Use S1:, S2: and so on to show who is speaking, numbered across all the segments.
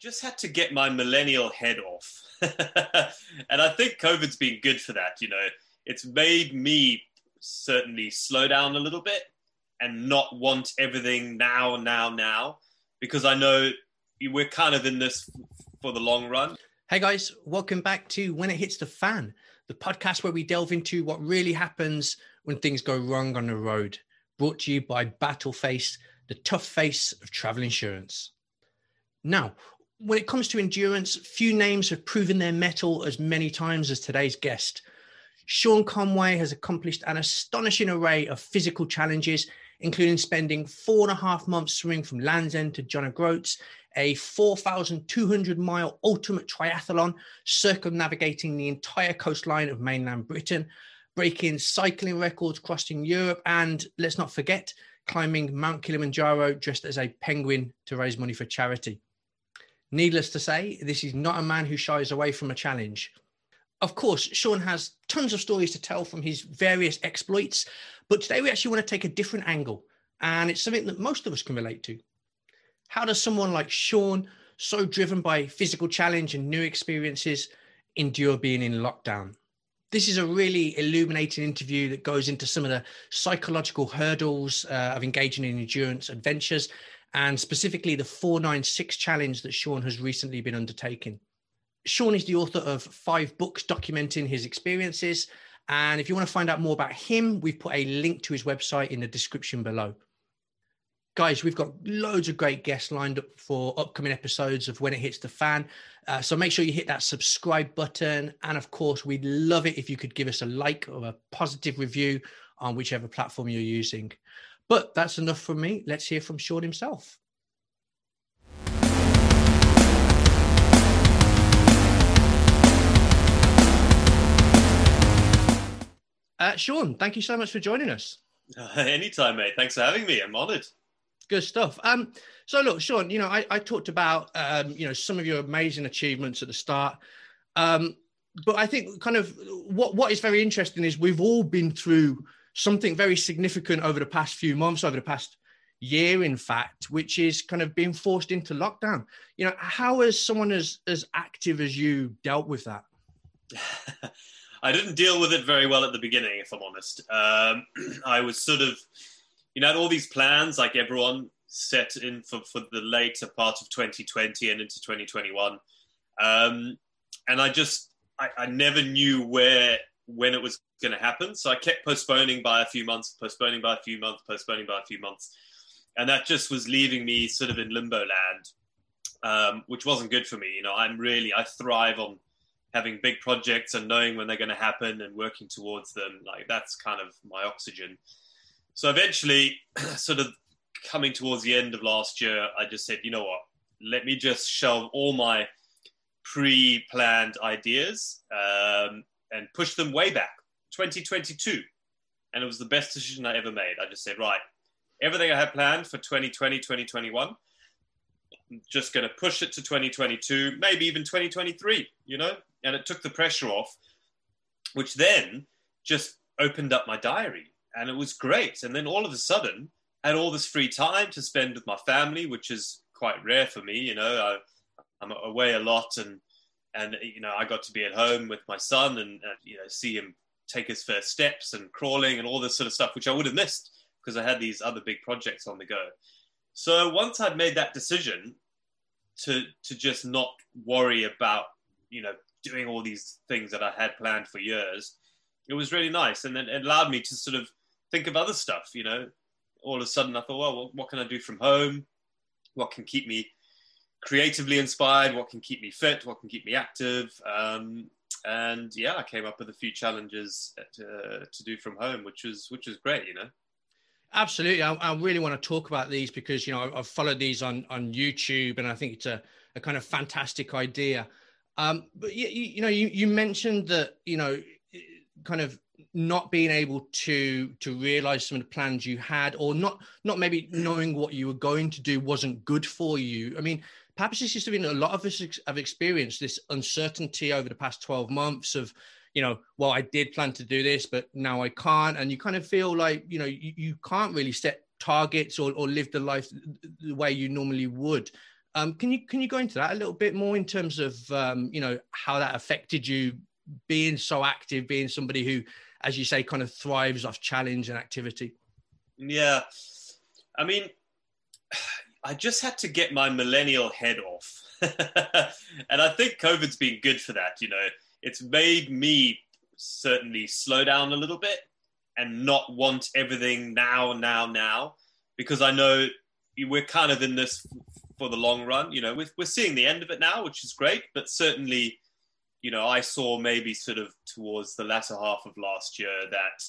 S1: just had to get my millennial head off. and I think COVID's been good for that. You know, it's made me certainly slow down a little bit and not want everything now, now, now, because I know we're kind of in this for the long run.
S2: Hey guys, welcome back to When It Hits the Fan, the podcast where we delve into what really happens when things go wrong on the road. Brought to you by Battleface, the tough face of travel insurance. Now, when it comes to endurance, few names have proven their mettle as many times as today's guest. Sean Conway has accomplished an astonishing array of physical challenges, including spending four and a half months swimming from Land's End to John O'Groats, a 4,200 mile ultimate triathlon circumnavigating the entire coastline of mainland Britain, breaking cycling records crossing Europe, and let's not forget, climbing Mount Kilimanjaro dressed as a penguin to raise money for charity. Needless to say, this is not a man who shies away from a challenge. Of course, Sean has tons of stories to tell from his various exploits, but today we actually want to take a different angle, and it's something that most of us can relate to. How does someone like Sean, so driven by physical challenge and new experiences, endure being in lockdown? This is a really illuminating interview that goes into some of the psychological hurdles uh, of engaging in endurance adventures and specifically the 496 challenge that Sean has recently been undertaking. Sean is the author of five books documenting his experiences. And if you want to find out more about him, we've put a link to his website in the description below. Guys, we've got loads of great guests lined up for upcoming episodes of When It Hits the Fan. Uh, so make sure you hit that subscribe button. And of course, we'd love it if you could give us a like or a positive review on whichever platform you're using. But that's enough from me. Let's hear from Sean himself. Uh, Sean, thank you so much for joining us.
S1: Uh, anytime, mate. Thanks for having me. I'm honored.
S2: Good stuff. Um, so look, Sean, you know, I, I talked about um, you know some of your amazing achievements at the start. Um, but I think kind of what what is very interesting is we've all been through something very significant over the past few months, over the past year, in fact, which is kind of being forced into lockdown. You know, how has someone as as active as you dealt with that?
S1: I didn't deal with it very well at the beginning, if I'm honest. Um, I was sort of, you know, all these plans like everyone set in for, for the later part of 2020 and into 2021. Um, and I just, I, I never knew where, when it was going to happen. So I kept postponing by a few months, postponing by a few months, postponing by a few months. And that just was leaving me sort of in limbo land, um, which wasn't good for me. You know, I'm really, I thrive on having big projects and knowing when they're going to happen and working towards them. Like that's kind of my oxygen. So eventually, sort of coming towards the end of last year, I just said, you know what, let me just shelve all my pre planned ideas um, and push them way back 2022. And it was the best decision I ever made. I just said, right, everything I had planned for 2020, 2021, I'm just going to push it to 2022, maybe even 2023, you know? And it took the pressure off, which then just opened up my diary. And it was great. And then all of a sudden, I had all this free time to spend with my family, which is quite rare for me. You know, I, I'm away a lot and and you know I got to be at home with my son and uh, you know see him take his first steps and crawling and all this sort of stuff, which I would have missed because I had these other big projects on the go. So once I'd made that decision to to just not worry about you know doing all these things that I had planned for years, it was really nice, and then it allowed me to sort of think of other stuff. You know, all of a sudden I thought, well, what can I do from home? What can keep me creatively inspired? What can keep me fit? What can keep me active? Um, and yeah, I came up with a few challenges to, to do from home, which was which was great, you know.
S2: Absolutely, I, I really want to talk about these because you know I've followed these on on YouTube, and I think it's a, a kind of fantastic idea. Um, but you, you know, you, you mentioned that you know, kind of not being able to to realize some of the plans you had, or not not maybe knowing what you were going to do wasn't good for you. I mean, perhaps this is something a lot of us have experienced this uncertainty over the past 12 months of you know well i did plan to do this but now i can't. And you kind of feel like you know you, you can't really set targets or, or live the life the way you normally would. Um, can you can you go into that a little bit more in terms of um, you know how that affected you being so active, being somebody who, as you say, kind of thrives off challenge and activity?
S1: Yeah, I mean, I just had to get my millennial head off, and I think COVID's been good for that. You know, it's made me certainly slow down a little bit and not want everything now, now, now, because I know we're kind of in this for the long run. You know, we're, we're seeing the end of it now, which is great, but certainly, you know, I saw maybe sort of towards the latter half of last year that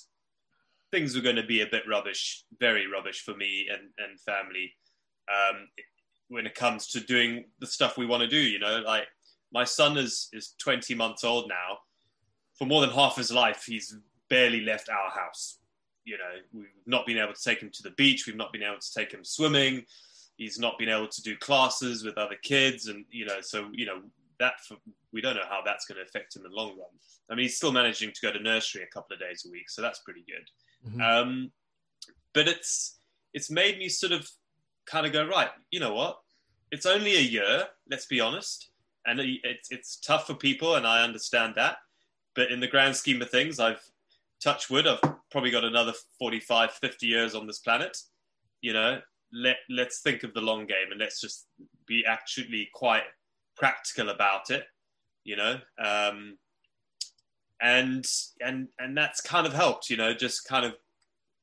S1: things were going to be a bit rubbish, very rubbish for me and, and family um, when it comes to doing the stuff we want to do. You know, like my son is is 20 months old now. For more than half his life, he's barely left our house. You know, we've not been able to take him to the beach. We've not been able to take him swimming. He's not been able to do classes with other kids, and you know, so you know that for, we don't know how that's going to affect him in the long run. I mean, he's still managing to go to nursery a couple of days a week, so that's pretty good. Mm-hmm. Um, but it's it's made me sort of kind of go right. You know what? It's only a year. Let's be honest, and it's it's tough for people, and I understand that. But in the grand scheme of things, I've touched wood. I've probably got another 45, 50 years on this planet. You know, let let's think of the long game, and let's just be actually quite practical about it. You know, um, and and and that's kind of helped you know just kind of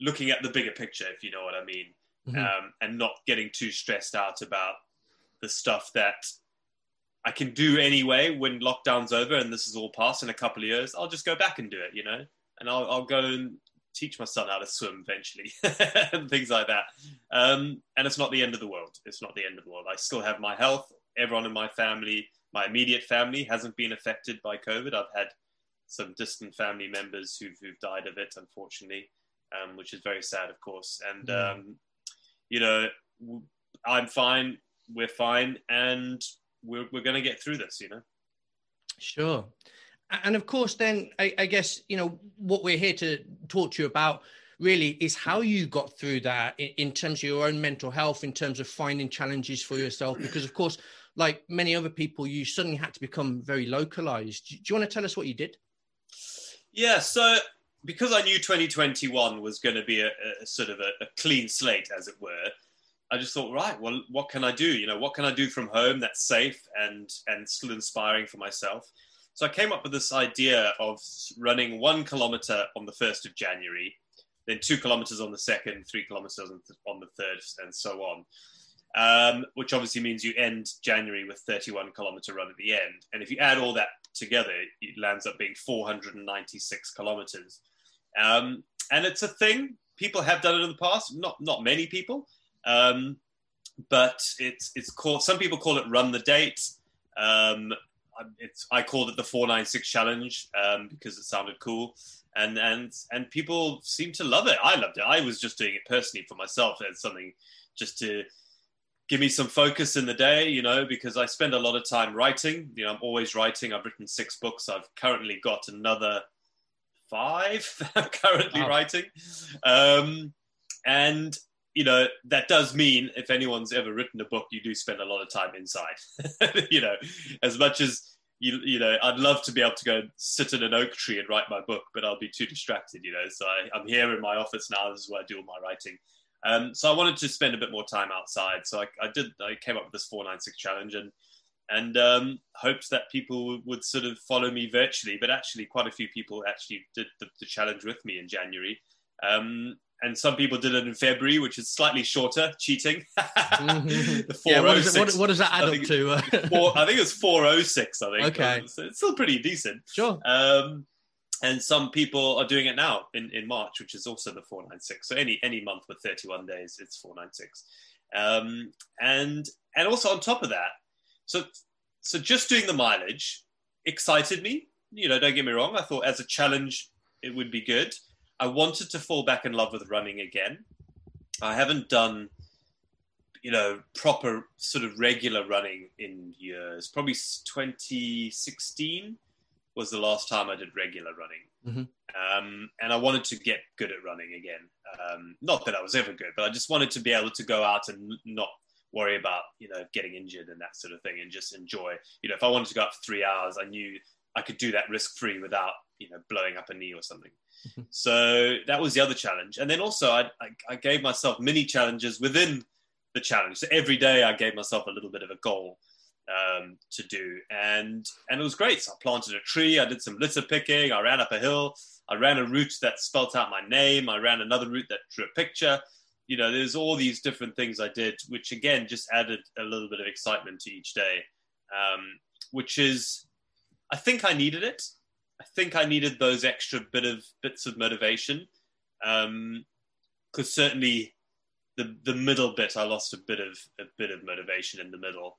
S1: looking at the bigger picture if you know what i mean mm-hmm. um, and not getting too stressed out about the stuff that i can do anyway when lockdown's over and this is all past in a couple of years i'll just go back and do it you know and i'll, I'll go and teach my son how to swim eventually and things like that um, and it's not the end of the world it's not the end of the world i still have my health everyone in my family my immediate family hasn't been affected by covid i've had some distant family members who've, who've died of it, unfortunately, um, which is very sad, of course. And, mm. um, you know, I'm fine, we're fine, and we're, we're going to get through this, you know?
S2: Sure. And of course, then I, I guess, you know, what we're here to talk to you about really is how you got through that in, in, terms of your own mental health, in terms of finding challenges for yourself. Because, of course, like many other people, you suddenly had to become very localized. Do, do you want to tell us what you did?
S1: Yeah, so because I knew 2021 was going to be a, a sort of a, a, clean slate, as it were, I just thought, right, well, what can I do? You know, what can I do from home that's safe and and still inspiring for myself? So I came up with this idea of running one kilometer on the first of January, then two kilometers on the second, three kilometers on the third, and so on um, which obviously means you end January with 31 kilometer run at the end. And if you add all that together, it lands up being 496 kilometers. Um, and it's a thing. People have done it in the past. Not not many people, um, but it's it's called. Some people call it run the date. Um, it's I called it the 496 challenge um, because it sounded cool. And and and people seem to love it. I loved it. I was just doing it personally for myself as something just to give me some focus in the day, you know, because I spend a lot of time writing. You know, I'm always writing. I've written six books. I've currently got another five I'm currently wow. writing. Um, and, you know, that does mean if anyone's ever written a book, you do spend a lot of time inside. you know, as much as you, you know, I'd love to be able to go sit in an oak tree and write my book, but I'll be too distracted, you know. So I, I'm here in my office now. This is where I do all my writing. Um, so I wanted to spend a bit more time outside. So I, I did. I came up with this four nine six challenge and and um, hoped that people would sort of follow me virtually. But actually, quite a few people actually did the, the challenge with me in January. Um, and some people did it in February, which is slightly shorter, cheating.
S2: the yeah, what, it, what, what, does that add up to?
S1: four, I think it was 406, I think. Okay. So it's still pretty decent.
S2: Sure.
S1: Um, and some people are doing it now in, in March, which is also the 496. So any any month with 31 days, it's 496. Um, and and also on top of that, so so just doing the mileage excited me. You know, don't get me wrong. I thought as a challenge it would be good. I wanted to fall back in love with running again. I haven't done, you know, proper sort of regular running in years. Probably 2016 was the last time I did regular running. Mm-hmm. Um, and I wanted to get good at running again. Um, not that I was ever good, but I just wanted to be able to go out and not worry about you know getting injured and that sort of thing, and just enjoy. You know, if I wanted to go out for three hours, I knew I could do that risk free without you know blowing up a knee or something. Mm-hmm. So that was the other challenge, and then also I, I, I gave myself mini challenges within the challenge. So every day I gave myself a little bit of a goal um, to do, and and it was great. So I planted a tree, I did some litter picking, I ran up a hill, I ran a route that spelt out my name, I ran another route that drew a picture. You know, there's all these different things I did, which again just added a little bit of excitement to each day, um, which is, I think I needed it. I think I needed those extra bit of bits of motivation, because um, certainly the the middle bit I lost a bit of a bit of motivation in the middle.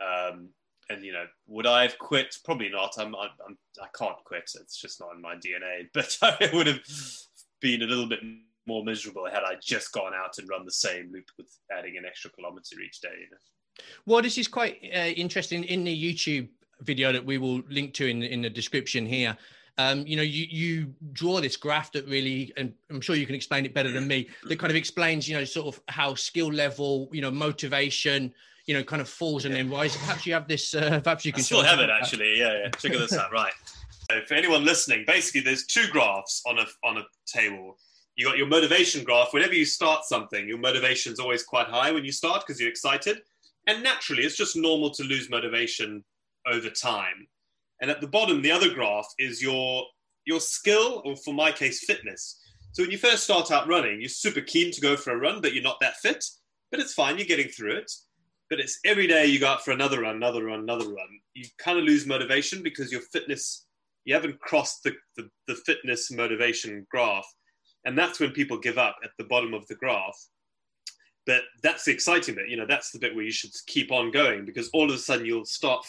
S1: Um, and you know, would I have quit? Probably not. I'm, I'm, I'm I can't quit. It's just not in my DNA. But I would have been a little bit more miserable had I just gone out and run the same loop with adding an extra kilometer each day. You know?
S2: Well, this is quite uh, interesting in the YouTube video that we will link to in in the description here um, you know, you you draw this graph that really, and I'm sure you can explain it better than me, that kind of explains, you know, sort of how skill level, you know, motivation, you know, kind of falls and then rises. Perhaps you have this. Uh, perhaps you can. I
S1: still have it actually. Yeah, yeah. Check this out. Right. So for anyone listening, basically, there's two graphs on a on a table. You got your motivation graph. Whenever you start something, your motivation is always quite high when you start because you're excited, and naturally, it's just normal to lose motivation over time. And at the bottom, the other graph is your your skill, or for my case, fitness. So when you first start out running, you're super keen to go for a run, but you're not that fit. But it's fine, you're getting through it. But it's every day you go out for another run, another run, another run. You kind of lose motivation because your fitness, you haven't crossed the, the, the fitness motivation graph. And that's when people give up at the bottom of the graph. But that's the exciting bit. You know, that's the bit where you should keep on going because all of a sudden you'll start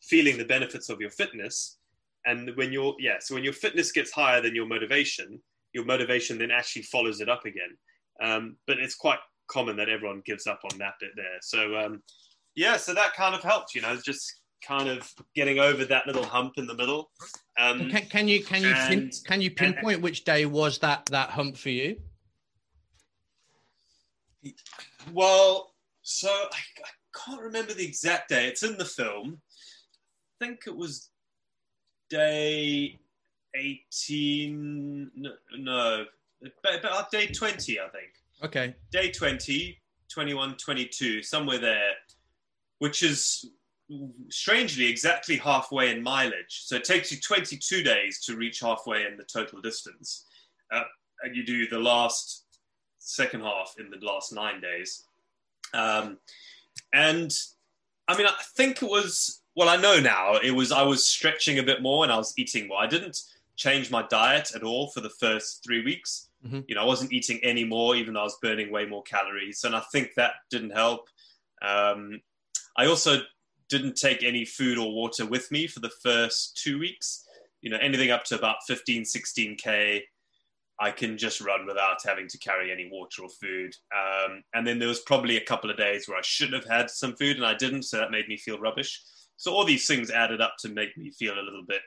S1: feeling the benefits of your fitness. And when your yeah, so when your fitness gets higher than your motivation, your motivation then actually follows it up again. Um, but it's quite common that everyone gives up on that bit there. So um, yeah, so that kind of helped, you know, just kind of getting over that little hump in the middle.
S2: Um, can, can, you can you and, pin, can you pinpoint and, which day was that that hump for you?
S1: Well, so I, I can't remember the exact day. It's in the film I think it was day 18, no, no about day 20, I think.
S2: Okay.
S1: Day 20, 21, 22, somewhere there, which is strangely exactly halfway in mileage. So it takes you 22 days to reach halfway in the total distance. Uh, and you do the last second half in the last nine days. Um, and I mean, I think it was well, I know now. It was I was stretching a bit more and I was eating more. I didn't change my diet at all for the first three weeks. Mm-hmm. You know, I wasn't eating any more, even though I was burning way more calories, and I think that didn't help. Um, I also didn't take any food or water with me for the first two weeks. You know, anything up to about 15, 16k, I can just run without having to carry any water or food. Um, and then there was probably a couple of days where I should have had some food and I didn't, so that made me feel rubbish. So all these things added up to make me feel a little bit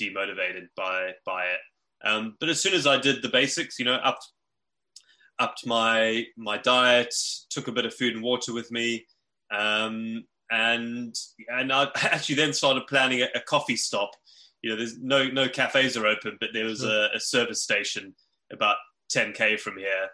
S1: demotivated by by it. Um, but as soon as I did the basics, you know, upped upped my my diet, took a bit of food and water with me, um, and and I actually then started planning a, a, coffee stop. You know, there's no no cafes are open, but there was a, a service station about 10k from here,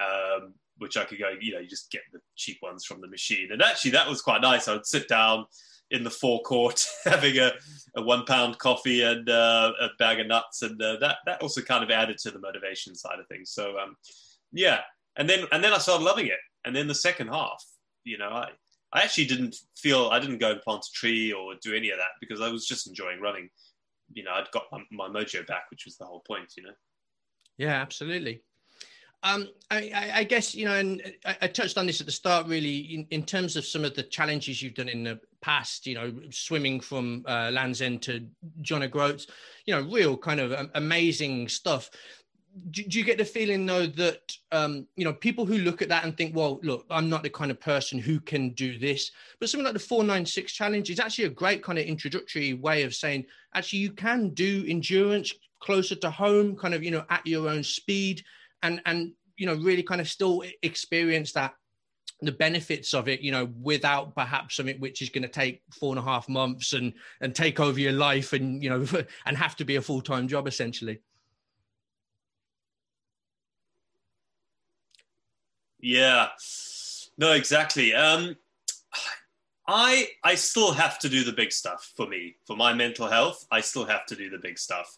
S1: um, which I could go. You know, you just get the cheap ones from the machine, and actually that was quite nice. I would sit down in the forecourt having a, a one pound coffee and uh, a bag of nuts, and uh, that that also kind of added to the motivation side of things. So um, yeah, and then and then I started loving it, and then the second half, you know, I I actually didn't feel I didn't go and plant a tree or do any of that because I was just enjoying running. You know, I'd got my, my mojo back, which was the whole point. You know.
S2: Yeah, absolutely. Um, I, I, guess you know, and I, I, touched on this at the start. Really, in, in, terms of some of the challenges you've done in the past, you know, swimming from uh, Land's End to John O'Groats, you know, real kind of amazing stuff. Do, do, you get the feeling though that um, you know people who look at that and think, well, look, I'm not the kind of person who can do this, but something like the 496 challenge is actually a great kind of introductory way of saying, actually, you can do endurance closer to home, kind of you know at your own speed and and you know really kind of still experience that the benefits of it, you know, without perhaps something which is going to take four and a half months and and take over your life and you know and have to be a full time job essentially.
S1: Yeah, no, exactly. Um, I I still have to do the big stuff for me for my mental health. I still have to do the big stuff,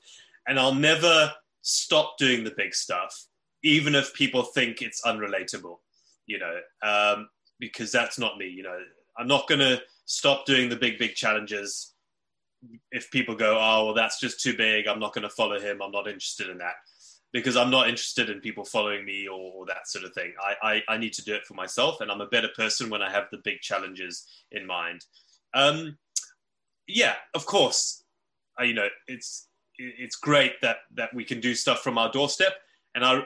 S1: and I'll never stop doing the big stuff, even if people think it's unrelatable you know, um, because that's not me. You know, I'm not going to stop doing the big, big challenges if people go, oh, well, that's just too big. I'm not going to follow him. I'm not interested in that because I'm not interested in people following me or, or that sort of thing. I, I, I, need to do it for myself, and I'm a better person when I have the big challenges in mind. Um, yeah, of course, I, you know, it's it's great that that we can do stuff from our doorstep, and I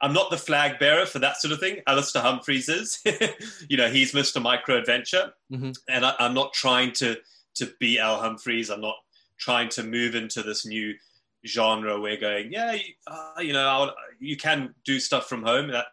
S1: I'm not the flag bearer for that sort of thing. Alastair Humphreys is. you know, he's Mr. Micro Adventure. Mm-hmm. And I, am not trying to, to be Al Humphreys. I'm not trying to move into this new genre where going, yeah, you, uh, you know, I'll, you can do stuff from home, that,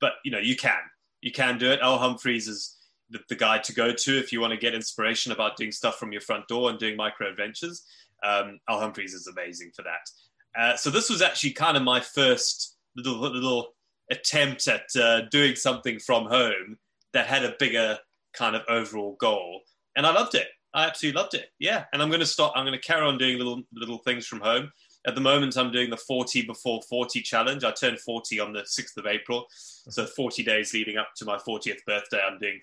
S1: but, you know, you can. You can do it. Al Humphreys is the, the guy to go to if you want to get inspiration about doing stuff from your front door and doing micro adventures. Um, Al Humphreys is amazing for that. Uh, so this was actually kind of my first little little attempt at uh, doing something from home that had a bigger kind of overall goal, and I loved it. I absolutely loved it. Yeah, and I'm going to stop. I'm going to carry on doing little little things from home. At the moment, I'm doing the 40 before 40 challenge. I turned 40 on the 6th of April, so 40 days leading up to my 40th birthday, I'm doing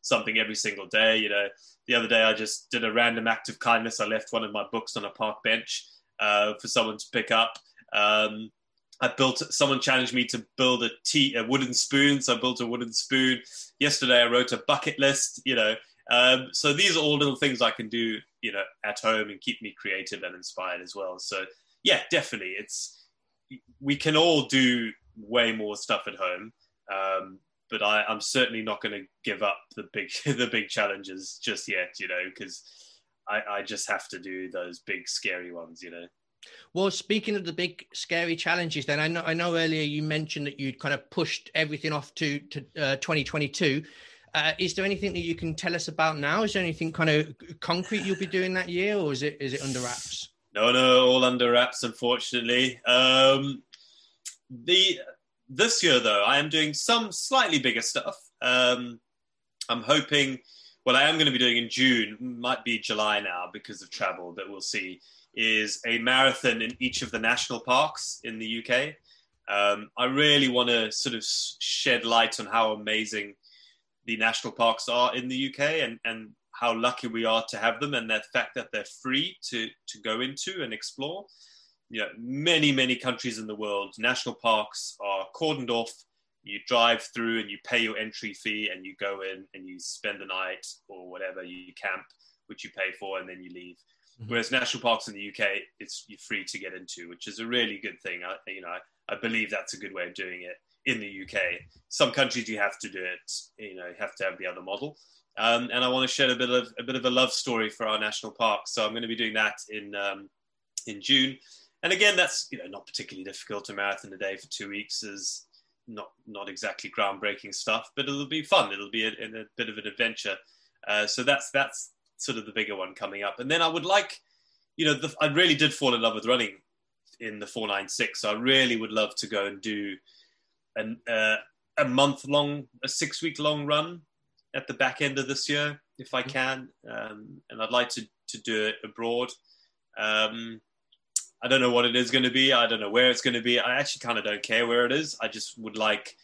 S1: something every single day. You know, the other day I just did a random act of kindness. I left one of my books on a park bench uh, for someone to pick up. Um, I built. Someone challenged me to build a tea, a wooden spoon. So I built a wooden spoon. Yesterday I wrote a bucket list. You know, um, so these are all little things I can do. You know, at home and keep me creative and inspired as well. So yeah, definitely, it's we can all do way more stuff at home. Um, but I, I'm certainly not going to give up the big the big challenges just yet. You know, because I, I just have to do those big scary ones. You know.
S2: Well, speaking of the big scary challenges, then I know I know earlier you mentioned that you'd kind of pushed everything off to to uh, 2022. Uh, is there anything that you can tell us about now? Is there anything kind of concrete you'll be doing that year, or is it is it under wraps?
S1: No, no, all under wraps, unfortunately. Um, the this year though, I am doing some slightly bigger stuff. Um, I'm hoping. Well, I am going to be doing in June. Might be July now because of travel, but we'll see is a marathon in each of the national parks in the UK. Um, I really want to sort of shed light on how amazing the national parks are in the UK and, and how lucky we are to have them and the fact that they're free to, to go into and explore. You know, many, many countries in the world, national parks are cordoned off. You drive through and you pay your entry fee and you go in and you spend the night or whatever, you camp, which you pay for, and then you leave. Mm-hmm. Whereas national parks in the UK, it's you're free to get into, which is a really good thing. I, you know, I, I believe that's a good way of doing it in the UK. Some countries you have to do it. You know, you have to have the other model. Um, and I want to share a bit of a bit of a love story for our national parks. So I'm going to be doing that in um, in June. And again, that's you know not particularly difficult. A marathon a day for two weeks is not not exactly groundbreaking stuff, but it'll be fun. It'll be a, a bit of an adventure. Uh, so that's that's sort of the bigger one coming up. And then I would like, you know, the, I really did fall in love with running in the 496. So I really would love to go and do an, uh, a month long, a six week long run at the back end of this year, if I can. Um, and I'd like to, to do it abroad. Um, I don't know what it is going to be. I don't know where it's going to be. I actually kind of don't care where it is. I just would like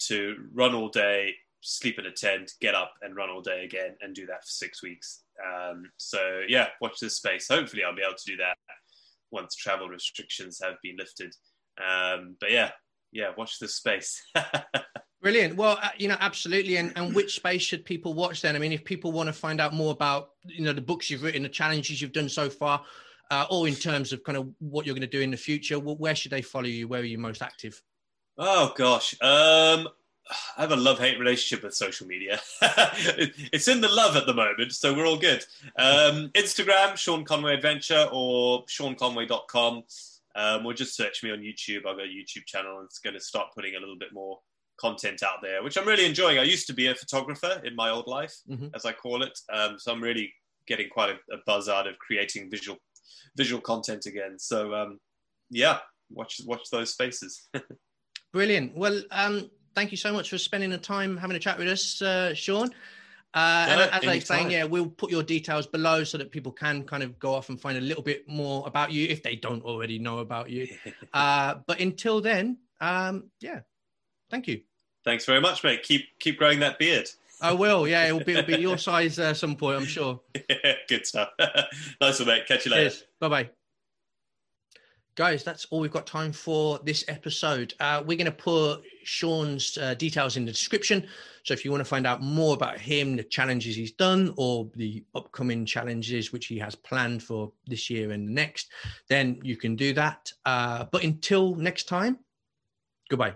S1: to run all day, sleep in a tent, get up and run all day again, and do that for six weeks. Um, so yeah, watch this space. Hopefully, I'll be able to do that once travel restrictions have been lifted. Um, but yeah, yeah, watch this space.
S2: Brilliant. Well, uh, you know, absolutely. And and which space should people watch then? I mean, if people want to find out more about you know the books you've written, the challenges you've done so far, uh, or in terms of kind of what you're going to do in the future, where should they follow you? Where are you most active?
S1: Oh gosh, um, I have a love hate relationship with social media. it's in the love at the moment, so we're all good. Um, Instagram, Sean Conway Adventure, or seanconway.com. Um, or just search me on YouTube. I've got a YouTube channel and it's going to start putting a little bit more content out there, which I'm really enjoying. I used to be a photographer in my old life,
S2: mm-hmm.
S1: as I call it, um, so I'm really getting quite a, a, buzz out of creating visual visual content again. So um, yeah, watch watch those spaces.
S2: Brilliant. Well, um, thank you so much for spending the time having a chat with us, uh, Sean. Uh, yeah, and as I was saying, yeah, we'll put your details below so that people can kind of go off and find a little bit more about you if they don't already know about you. uh, but until then, um, yeah, thank you.
S1: Thanks very much, mate. Keep keep growing that beard.
S2: I will. Yeah, it'll be, it'll be your size uh, some point, I'm sure.
S1: Yeah, good stuff. nice one, mate. Catch you later.
S2: Bye bye. Guys, that's all we've got time for this episode. Uh, we're going to put Sean's uh, details in the description. So if you want to find out more about him, the challenges he's done, or the upcoming challenges which he has planned for this year and the next, then you can do that. Uh, but until next time, goodbye.